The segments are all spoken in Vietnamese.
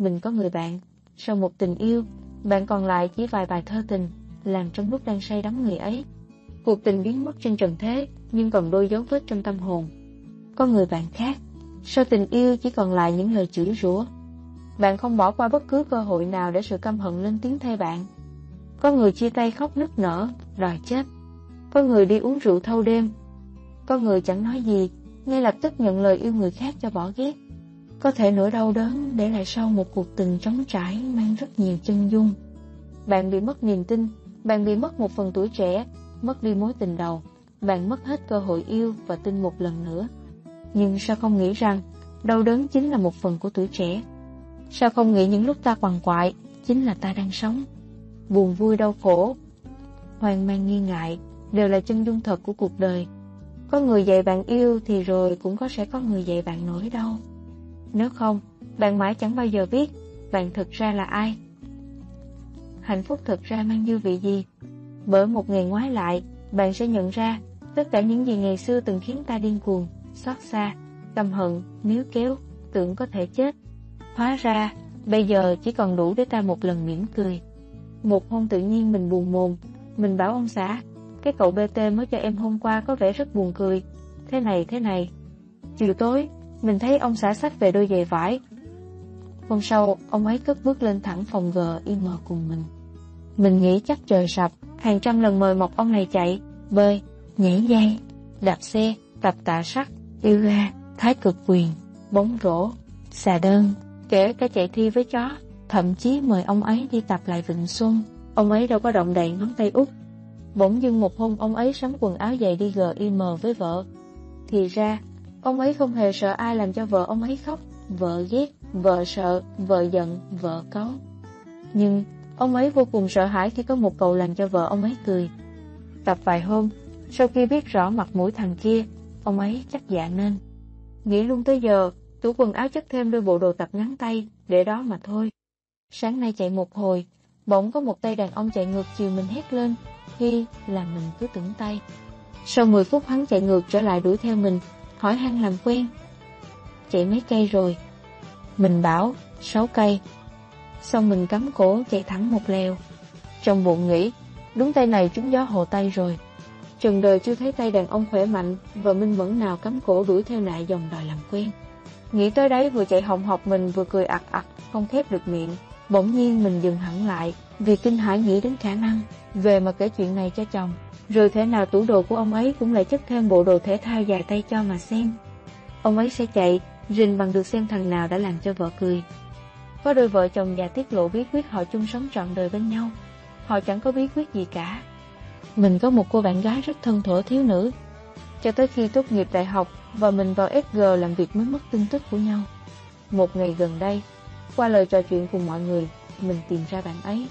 mình có người bạn, sau một tình yêu, bạn còn lại chỉ vài bài thơ tình, làm trong lúc đang say đắm người ấy. Cuộc tình biến mất trên trần thế, nhưng còn đôi dấu vết trong tâm hồn. Có người bạn khác, sau tình yêu chỉ còn lại những lời chửi rủa. Bạn không bỏ qua bất cứ cơ hội nào để sự căm hận lên tiếng thay bạn. Có người chia tay khóc nức nở, đòi chết. Có người đi uống rượu thâu đêm. Có người chẳng nói gì, ngay lập tức nhận lời yêu người khác cho bỏ ghét. Có thể nỗi đau đớn để lại sau một cuộc tình trống trải mang rất nhiều chân dung. Bạn bị mất niềm tin, bạn bị mất một phần tuổi trẻ, mất đi mối tình đầu, bạn mất hết cơ hội yêu và tin một lần nữa. Nhưng sao không nghĩ rằng đau đớn chính là một phần của tuổi trẻ? Sao không nghĩ những lúc ta quằn quại chính là ta đang sống? Buồn vui đau khổ, hoang mang nghi ngại đều là chân dung thật của cuộc đời. Có người dạy bạn yêu thì rồi cũng có sẽ có người dạy bạn nỗi đau. Nếu không, bạn mãi chẳng bao giờ biết bạn thực ra là ai. Hạnh phúc thực ra mang dư vị gì? Bởi một ngày ngoái lại, bạn sẽ nhận ra tất cả những gì ngày xưa từng khiến ta điên cuồng, xót xa, căm hận, níu kéo, tưởng có thể chết. Hóa ra, bây giờ chỉ còn đủ để ta một lần mỉm cười. Một hôm tự nhiên mình buồn mồm, mình bảo ông xã, cái cậu BT mới cho em hôm qua có vẻ rất buồn cười. Thế này thế này. Chiều tối, mình thấy ông xã sách về đôi giày vải. Hôm sau, ông ấy cất bước lên thẳng phòng gờ im mờ cùng mình. Mình nghĩ chắc trời sập, hàng trăm lần mời một ông này chạy, bơi, nhảy dây, đạp xe, tập tạ sắt, yoga, thái cực quyền, bóng rổ, xà đơn, kể cả chạy thi với chó, thậm chí mời ông ấy đi tập lại Vịnh Xuân. Ông ấy đâu có động đậy ngón tay út. Bỗng dưng một hôm ông ấy sắm quần áo dày đi GIM với vợ. Thì ra, ông ấy không hề sợ ai làm cho vợ ông ấy khóc, vợ ghét, vợ sợ, vợ giận, vợ cáu. Nhưng ông ấy vô cùng sợ hãi khi có một cậu làm cho vợ ông ấy cười. Tập vài hôm, sau khi biết rõ mặt mũi thằng kia, ông ấy chắc dạ nên. Nghĩ luôn tới giờ, tủ quần áo chất thêm đôi bộ đồ tập ngắn tay, để đó mà thôi. Sáng nay chạy một hồi, bỗng có một tay đàn ông chạy ngược chiều mình hét lên, Hi là mình cứ tưởng tay. Sau 10 phút hắn chạy ngược trở lại đuổi theo mình, hỏi han làm quen. Chạy mấy cây rồi? Mình bảo, 6 cây. Xong mình cắm cổ chạy thẳng một lèo. Trong bụng nghĩ, đúng tay này trúng gió hồ tay rồi. Trần đời chưa thấy tay đàn ông khỏe mạnh và minh mẫn nào cắm cổ đuổi theo nại dòng đòi làm quen. Nghĩ tới đấy vừa chạy hồng học mình vừa cười ạc ạc, không khép được miệng. Bỗng nhiên mình dừng hẳn lại, vì kinh hãi nghĩ đến khả năng về mà kể chuyện này cho chồng. Rồi thế nào tủ đồ của ông ấy cũng lại chất thêm bộ đồ thể thao dài tay cho mà xem. Ông ấy sẽ chạy, rình bằng được xem thằng nào đã làm cho vợ cười. Có đôi vợ chồng già tiết lộ bí quyết họ chung sống trọn đời bên nhau. Họ chẳng có bí quyết gì cả. Mình có một cô bạn gái rất thân thổ thiếu nữ. Cho tới khi tốt nghiệp đại học và mình vào SG làm việc mới mất tin tức của nhau. Một ngày gần đây, qua lời trò chuyện cùng mọi người, mình tìm ra bạn ấy.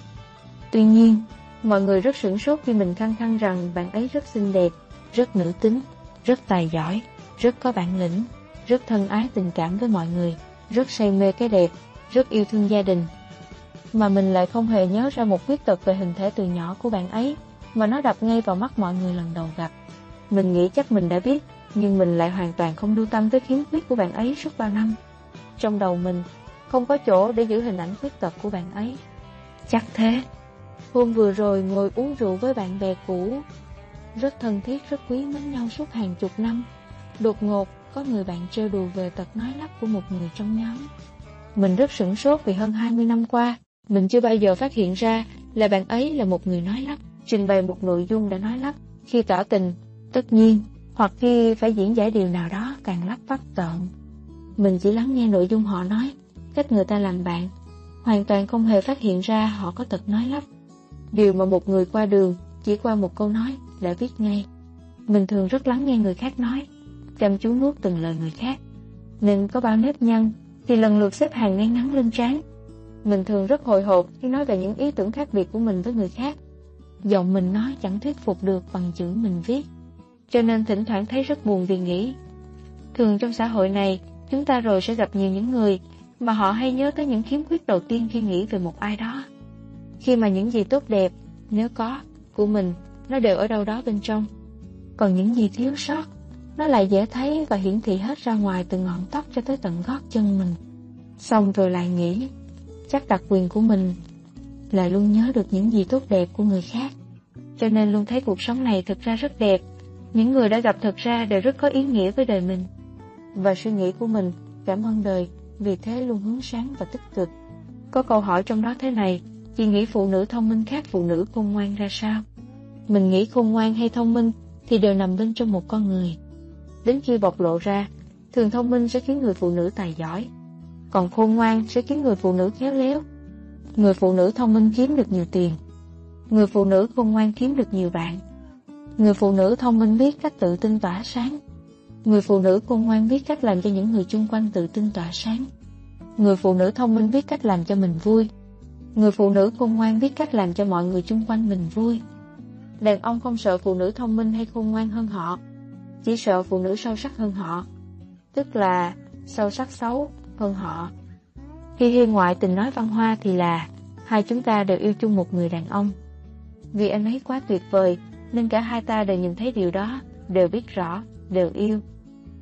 Tuy nhiên, mọi người rất sửng sốt khi mình khăng khăng rằng bạn ấy rất xinh đẹp, rất nữ tính, rất tài giỏi, rất có bản lĩnh, rất thân ái tình cảm với mọi người, rất say mê cái đẹp, rất yêu thương gia đình. Mà mình lại không hề nhớ ra một khuyết tật về hình thể từ nhỏ của bạn ấy, mà nó đập ngay vào mắt mọi người lần đầu gặp. Mình nghĩ chắc mình đã biết, nhưng mình lại hoàn toàn không lưu tâm tới khiếm khuyết của bạn ấy suốt bao năm. Trong đầu mình, không có chỗ để giữ hình ảnh khuyết tật của bạn ấy. Chắc thế. Hôm vừa rồi ngồi uống rượu với bạn bè cũ, rất thân thiết, rất quý mến nhau suốt hàng chục năm. Đột ngột, có người bạn trêu đùa về tật nói lắp của một người trong nhóm. Mình rất sửng sốt vì hơn 20 năm qua, mình chưa bao giờ phát hiện ra là bạn ấy là một người nói lắp, trình bày một nội dung đã nói lắp. Khi tỏ tình, tất nhiên, hoặc khi phải diễn giải điều nào đó càng lắp bắp tợn. Mình chỉ lắng nghe nội dung họ nói, cách người ta làm bạn, hoàn toàn không hề phát hiện ra họ có tật nói lắp. Điều mà một người qua đường chỉ qua một câu nói đã viết ngay. Mình thường rất lắng nghe người khác nói, chăm chú nuốt từng lời người khác. Nên có bao nếp nhăn thì lần lượt xếp hàng ngay ngắn lên trán. Mình thường rất hồi hộp khi nói về những ý tưởng khác biệt của mình với người khác. Giọng mình nói chẳng thuyết phục được bằng chữ mình viết. Cho nên thỉnh thoảng thấy rất buồn vì nghĩ. Thường trong xã hội này, chúng ta rồi sẽ gặp nhiều những người mà họ hay nhớ tới những khiếm khuyết đầu tiên khi nghĩ về một ai đó. Khi mà những gì tốt đẹp, nếu có, của mình, nó đều ở đâu đó bên trong. Còn những gì thiếu sót, nó lại dễ thấy và hiển thị hết ra ngoài từ ngọn tóc cho tới tận gót chân mình. Xong rồi lại nghĩ, Chắc đặc quyền của mình là luôn nhớ được những gì tốt đẹp của người khác. Cho nên luôn thấy cuộc sống này thực ra rất đẹp. Những người đã gặp thực ra đều rất có ý nghĩa với đời mình. Và suy nghĩ của mình cảm ơn đời, vì thế luôn hướng sáng và tích cực. Có câu hỏi trong đó thế này, chị nghĩ phụ nữ thông minh khác phụ nữ khôn ngoan ra sao? Mình nghĩ khôn ngoan hay thông minh thì đều nằm bên trong một con người. Đến khi bộc lộ ra, thường thông minh sẽ khiến người phụ nữ tài giỏi, còn khôn ngoan sẽ khiến người phụ nữ khéo léo. Người phụ nữ thông minh kiếm được nhiều tiền, người phụ nữ khôn ngoan kiếm được nhiều bạn. Người phụ nữ thông minh biết cách tự tin tỏa sáng, người phụ nữ khôn ngoan biết cách làm cho những người chung quanh tự tin tỏa sáng. Người phụ nữ thông minh biết cách làm cho mình vui, người phụ nữ khôn ngoan biết cách làm cho mọi người chung quanh mình vui. Đàn ông không sợ phụ nữ thông minh hay khôn ngoan hơn họ, chỉ sợ phụ nữ sâu sắc hơn họ, tức là sâu sắc xấu hơn họ. Khi Hi ngoại tình nói văn hoa thì là hai chúng ta đều yêu chung một người đàn ông. Vì anh ấy quá tuyệt vời nên cả hai ta đều nhìn thấy điều đó, đều biết rõ, đều yêu.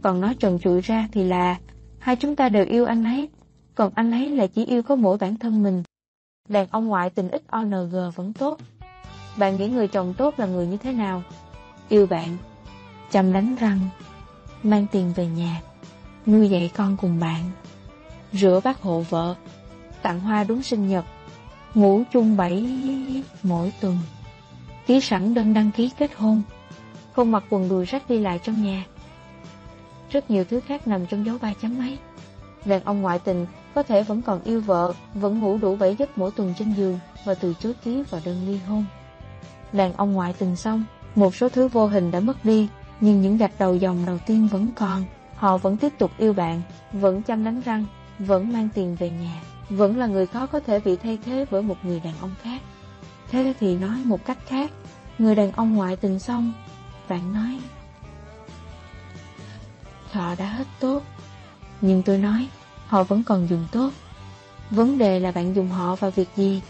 Còn nói trần trụi ra thì là hai chúng ta đều yêu anh ấy, còn anh ấy là chỉ yêu có mỗi bản thân mình. Đàn ông ngoại tình ít ONG vẫn tốt. Bạn nghĩ người chồng tốt là người như thế nào? Yêu bạn, chăm đánh răng, mang tiền về nhà, nuôi dạy con cùng bạn, rửa bát hộ vợ, tặng hoa đúng sinh nhật, ngủ chung bảy mỗi tuần, ký sẵn đơn đăng ký kết hôn, không mặc quần đùi rách đi lại trong nhà. Rất nhiều thứ khác nằm trong dấu ba chấm ấy. Đàn ông ngoại tình có thể vẫn còn yêu vợ, vẫn ngủ đủ 7 giấc mỗi tuần trên giường và từ chối ký vào đơn ly hôn. Đàn ông ngoại tình xong, một số thứ vô hình đã mất đi, nhưng những gạch đầu dòng đầu tiên vẫn còn. Họ vẫn tiếp tục yêu bạn, vẫn chăm đánh răng, vẫn mang tiền về nhà, vẫn là người khó có thể bị thay thế bởi một người đàn ông khác. Thế thì nói một cách khác, người đàn ông ngoại tình xong, bạn nói họ đã hết tốt. Nhưng tôi nói, họ vẫn còn dùng tốt. Vấn đề là bạn dùng họ vào việc gì?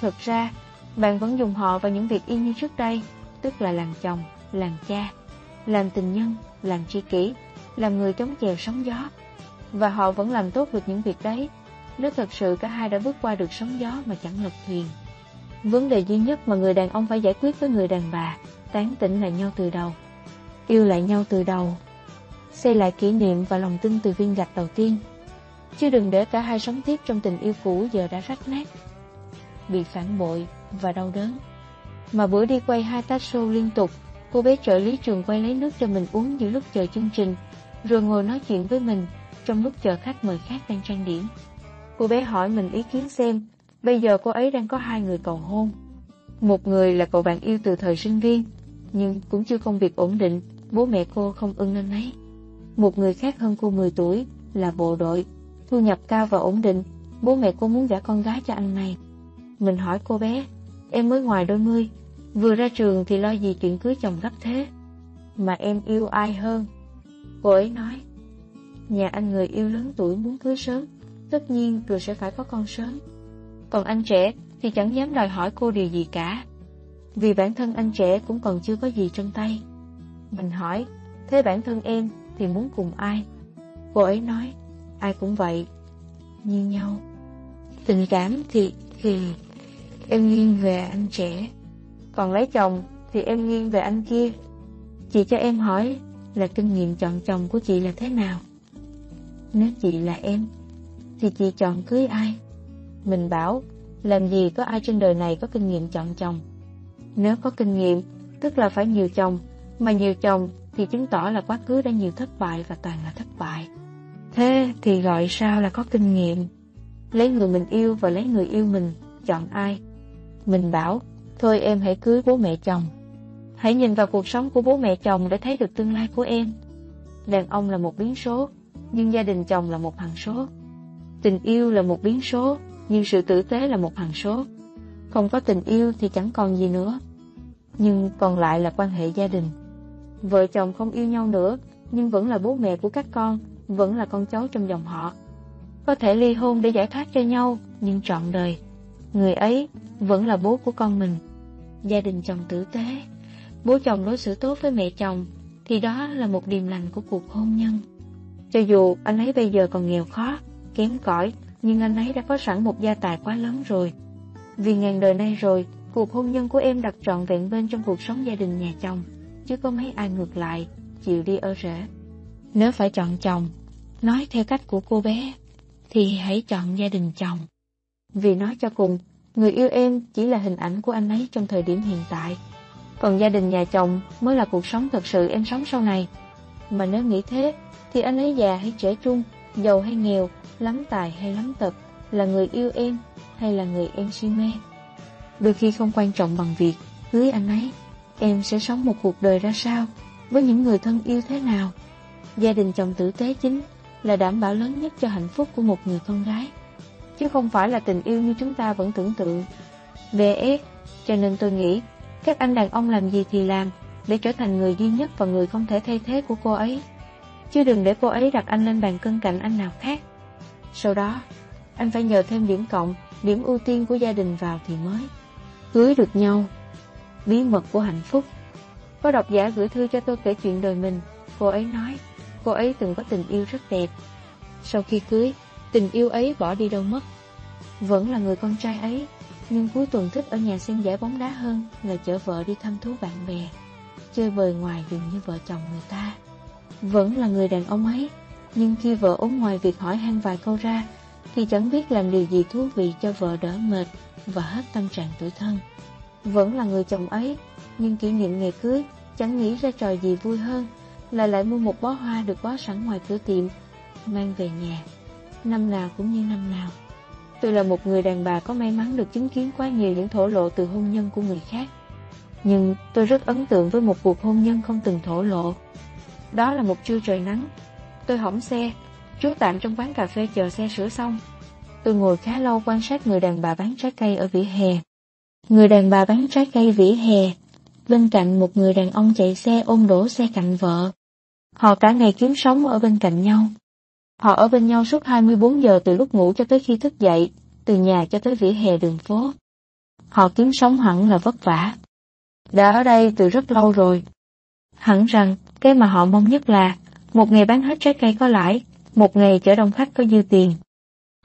Thực ra, bạn vẫn dùng họ vào những việc y như trước đây, tức là làm chồng, làm cha, làm tình nhân, làm tri kỷ, làm người chống chèo sóng gió. Và họ vẫn làm tốt được những việc đấy, nếu thật sự cả hai đã bước qua được sóng gió mà chẳng lật thuyền. Vấn đề duy nhất mà người đàn ông phải giải quyết với người đàn bà, tán tỉnh lại nhau từ đầu. Yêu lại nhau từ đầu. Xây lại kỷ niệm và lòng tin từ viên gạch đầu tiên. Chứ đừng để cả hai sống tiếp trong tình yêu cũ giờ đã rách nát. Bị phản bội và đau đớn. Mà bữa đi quay hai tác show liên tục, cô bé trợ lý trường quay lấy nước cho mình uống giữa lúc chờ chương trình, rồi ngồi nói chuyện với mình trong lúc chờ khách mời khác đang trang điểm. Cô bé hỏi mình ý kiến xem, bây giờ cô ấy đang có hai người cầu hôn. Một người là cậu bạn yêu từ thời sinh viên, nhưng cũng chưa công việc ổn định, bố mẹ cô không ưng anh ấy. Một người khác hơn cô 10 tuổi, là bộ đội, thu nhập cao và ổn định, bố mẹ cô muốn gả con gái cho anh này. Mình hỏi cô bé, em mới ngoài đôi mươi, vừa ra trường thì lo gì chuyện cưới chồng gấp thế? Mà em yêu ai hơn? Cô ấy nói, nhà anh người yêu lớn tuổi muốn cưới sớm, tất nhiên rồi sẽ phải có con sớm. Còn anh trẻ thì chẳng dám đòi hỏi cô điều gì cả, vì bản thân anh trẻ cũng còn chưa có gì trong tay. Mình hỏi, thế bản thân em thì muốn cùng ai? Cô ấy nói, ai cũng vậy, như nhau. Tình cảm thì thì em nghiêng về anh trẻ, còn lấy chồng thì em nghiêng về anh kia. Chị cho em hỏi là kinh nghiệm chọn chồng của chị là thế nào? Nếu chị là em, thì chị chọn cưới ai? Mình bảo, làm gì có ai trên đời này có kinh nghiệm chọn chồng? Nếu có kinh nghiệm, tức là phải nhiều chồng, mà nhiều chồng thì chứng tỏ là quá khứ đã nhiều thất bại và toàn là thất bại. Thế thì gọi sao là có kinh nghiệm? Lấy người mình yêu và lấy người yêu mình, chọn ai? Mình bảo, thôi em hãy cưới bố mẹ chồng. Hãy nhìn vào cuộc sống của bố mẹ chồng để thấy được tương lai của em. Đàn ông là một biến số, nhưng gia đình chồng là một hằng số. Tình yêu là một biến số, nhưng sự tử tế là một hằng số. Không có tình yêu thì chẳng còn gì nữa. Nhưng còn lại là quan hệ gia đình. Vợ chồng không yêu nhau nữa, nhưng vẫn là bố mẹ của các con, vẫn là con cháu trong dòng họ. Có thể ly hôn để giải thoát cho nhau, nhưng trọn đời. Người ấy vẫn là bố của con mình. Gia đình chồng tử tế, bố chồng đối xử tốt với mẹ chồng, thì đó là một điềm lành của cuộc hôn nhân. Cho dù anh ấy bây giờ còn nghèo khó, kém cỏi, nhưng anh ấy đã có sẵn một gia tài quá lớn rồi. Vì ngàn đời nay rồi, cuộc hôn nhân của em đặt trọn vẹn bên trong cuộc sống gia đình nhà chồng, chứ có mấy ai ngược lại, chịu đi ở rễ. Nếu phải chọn chồng, nói theo cách của cô bé, thì hãy chọn gia đình chồng. Vì nói cho cùng, người yêu em chỉ là hình ảnh của anh ấy trong thời điểm hiện tại. Còn gia đình nhà chồng mới là cuộc sống thật sự em sống sau này. Mà nếu nghĩ thế, thì anh ấy già hay trẻ trung, giàu hay nghèo, lắm tài hay lắm tật, là người yêu em hay là người em si mê. Đôi khi không quan trọng bằng việc cưới anh ấy, em sẽ sống một cuộc đời ra sao, với những người thân yêu thế nào. Gia đình chồng tử tế chính là đảm bảo lớn nhất cho hạnh phúc của một người con gái, chứ không phải là tình yêu như chúng ta vẫn tưởng tượng. VS, cho nên tôi nghĩ, các anh đàn ông làm gì thì làm, để trở thành người duy nhất và người không thể thay thế của cô ấy. Chứ đừng để cô ấy đặt anh lên bàn cân cạnh anh nào khác. Sau đó, anh phải nhờ thêm điểm cộng, điểm ưu tiên của gia đình vào thì mới. Cưới được nhau. Bí mật của hạnh phúc. Có độc giả gửi thư cho tôi kể chuyện đời mình. Cô ấy nói, cô ấy từng có tình yêu rất đẹp. Sau khi cưới, tình yêu ấy bỏ đi đâu mất. Vẫn là người con trai ấy, nhưng cuối tuần thích ở nhà xem giải bóng đá hơn là chở vợ đi thăm thú bạn bè. Chơi bời ngoài dường như vợ chồng người ta. Vẫn là người đàn ông ấy, nhưng khi vợ ốm ngoài việc hỏi han vài câu ra, thì chẳng biết làm điều gì thú vị cho vợ đỡ mệt và hết tâm trạng tuổi thân. Vẫn là người chồng ấy, nhưng kỷ niệm ngày cưới chẳng nghĩ ra trò gì vui hơn là lại mua một bó hoa được bó sẵn ngoài cửa tiệm, mang về nhà, năm nào cũng như năm nào. Tôi là một người đàn bà có may mắn được chứng kiến quá nhiều những thổ lộ từ hôn nhân của người khác. Nhưng tôi rất ấn tượng với một cuộc hôn nhân không từng thổ lộ. Đó là một trưa trời nắng. Tôi hỏng xe, trú tạm trong quán cà phê chờ xe sửa xong. Tôi ngồi khá lâu quan sát người đàn bà bán trái cây ở vỉa hè. Người đàn bà bán trái cây vỉa hè, bên cạnh một người đàn ông chạy xe ôm đổ xe cạnh vợ. Họ cả ngày kiếm sống ở bên cạnh nhau. Họ ở bên nhau suốt 24 giờ từ lúc ngủ cho tới khi thức dậy, từ nhà cho tới vỉa hè đường phố. Họ kiếm sống hẳn là vất vả. Đã ở đây từ rất lâu rồi. Hẳn rằng, cái mà họ mong nhất là, một ngày bán hết trái cây có lãi, một ngày chở đông khách có dư tiền.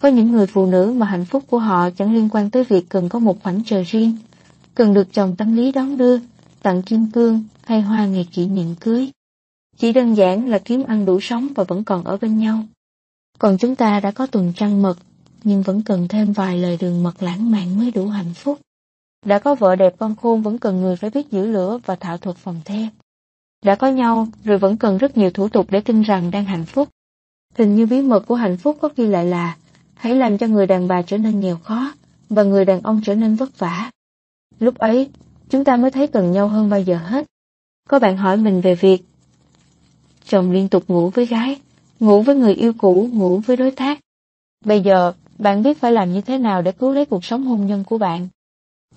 Có những người phụ nữ mà hạnh phúc của họ chẳng liên quan tới việc cần có một khoảnh trời riêng, cần được chồng tâm lý đón đưa, tặng kim cương hay hoa ngày kỷ niệm cưới. Chỉ đơn giản là kiếm ăn đủ sống và vẫn còn ở bên nhau. Còn chúng ta đã có tuần trăng mật, nhưng vẫn cần thêm vài lời đường mật lãng mạn mới đủ hạnh phúc. Đã có vợ đẹp con khôn vẫn cần người phải biết giữ lửa và thạo thuật phòng the. Đã có nhau rồi vẫn cần rất nhiều thủ tục để tin rằng đang hạnh phúc. Hình như bí mật của hạnh phúc có ghi lại là hãy làm cho người đàn bà trở nên nghèo khó và người đàn ông trở nên vất vả. Lúc ấy, chúng ta mới thấy cần nhau hơn bao giờ hết. Có bạn hỏi mình về việc chồng liên tục ngủ với gái, ngủ với người yêu cũ, ngủ với đối tác. Bây giờ, bạn biết phải làm như thế nào để cứu lấy cuộc sống hôn nhân của bạn?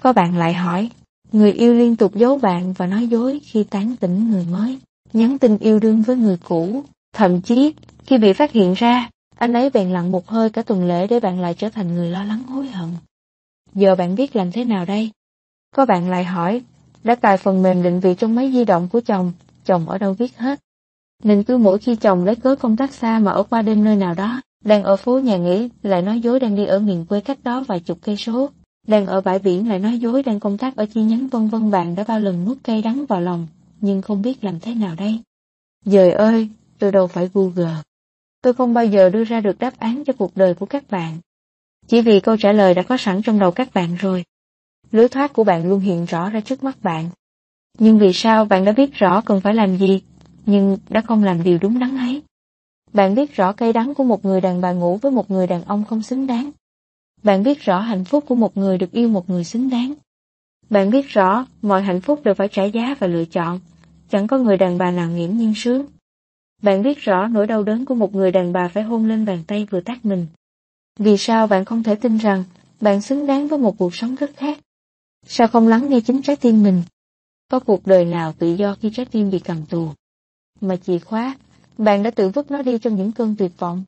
Có bạn lại hỏi, người yêu liên tục giấu bạn và nói dối khi tán tỉnh người mới, nhắn tin yêu đương với người cũ, thậm chí khi bị phát hiện ra, anh ấy bèn lặng một hơi cả tuần lễ để bạn lại trở thành người lo lắng hối hận. Giờ bạn biết làm thế nào đây? Có bạn lại hỏi, đã cài phần mềm định vị trong máy di động của chồng, chồng ở đâu biết hết. Nên cứ mỗi khi chồng lấy cớ công tác xa mà ở qua đêm nơi nào đó, đang ở phố nhà nghỉ lại nói dối đang đi ở miền quê cách đó vài chục cây số, đang ở bãi biển lại nói dối đang công tác ở chi nhánh vân vân bạn đã bao lần nuốt cây đắng vào lòng, nhưng không biết làm thế nào đây. Dời ơi, tôi đâu phải Google. Tôi không bao giờ đưa ra được đáp án cho cuộc đời của các bạn. Chỉ vì câu trả lời đã có sẵn trong đầu các bạn rồi. Lối thoát của bạn luôn hiện rõ ra trước mắt bạn. Nhưng vì sao bạn đã biết rõ cần phải làm gì, nhưng đã không làm điều đúng đắn ấy? Bạn biết rõ cay đắng của một người đàn bà ngủ với một người đàn ông không xứng đáng. Bạn biết rõ hạnh phúc của một người được yêu một người xứng đáng. Bạn biết rõ mọi hạnh phúc đều phải trả giá và lựa chọn, chẳng có người đàn bà nào nghiễm nhiên sướng. Bạn biết rõ nỗi đau đớn của một người đàn bà phải hôn lên bàn tay vừa tác mình. Vì sao bạn không thể tin rằng bạn xứng đáng với một cuộc sống rất khác? Sao không lắng nghe chính trái tim mình? Có cuộc đời nào tự do khi trái tim bị cầm tù? Mà chìa khóa, bạn đã tự vứt nó đi trong những cơn tuyệt vọng.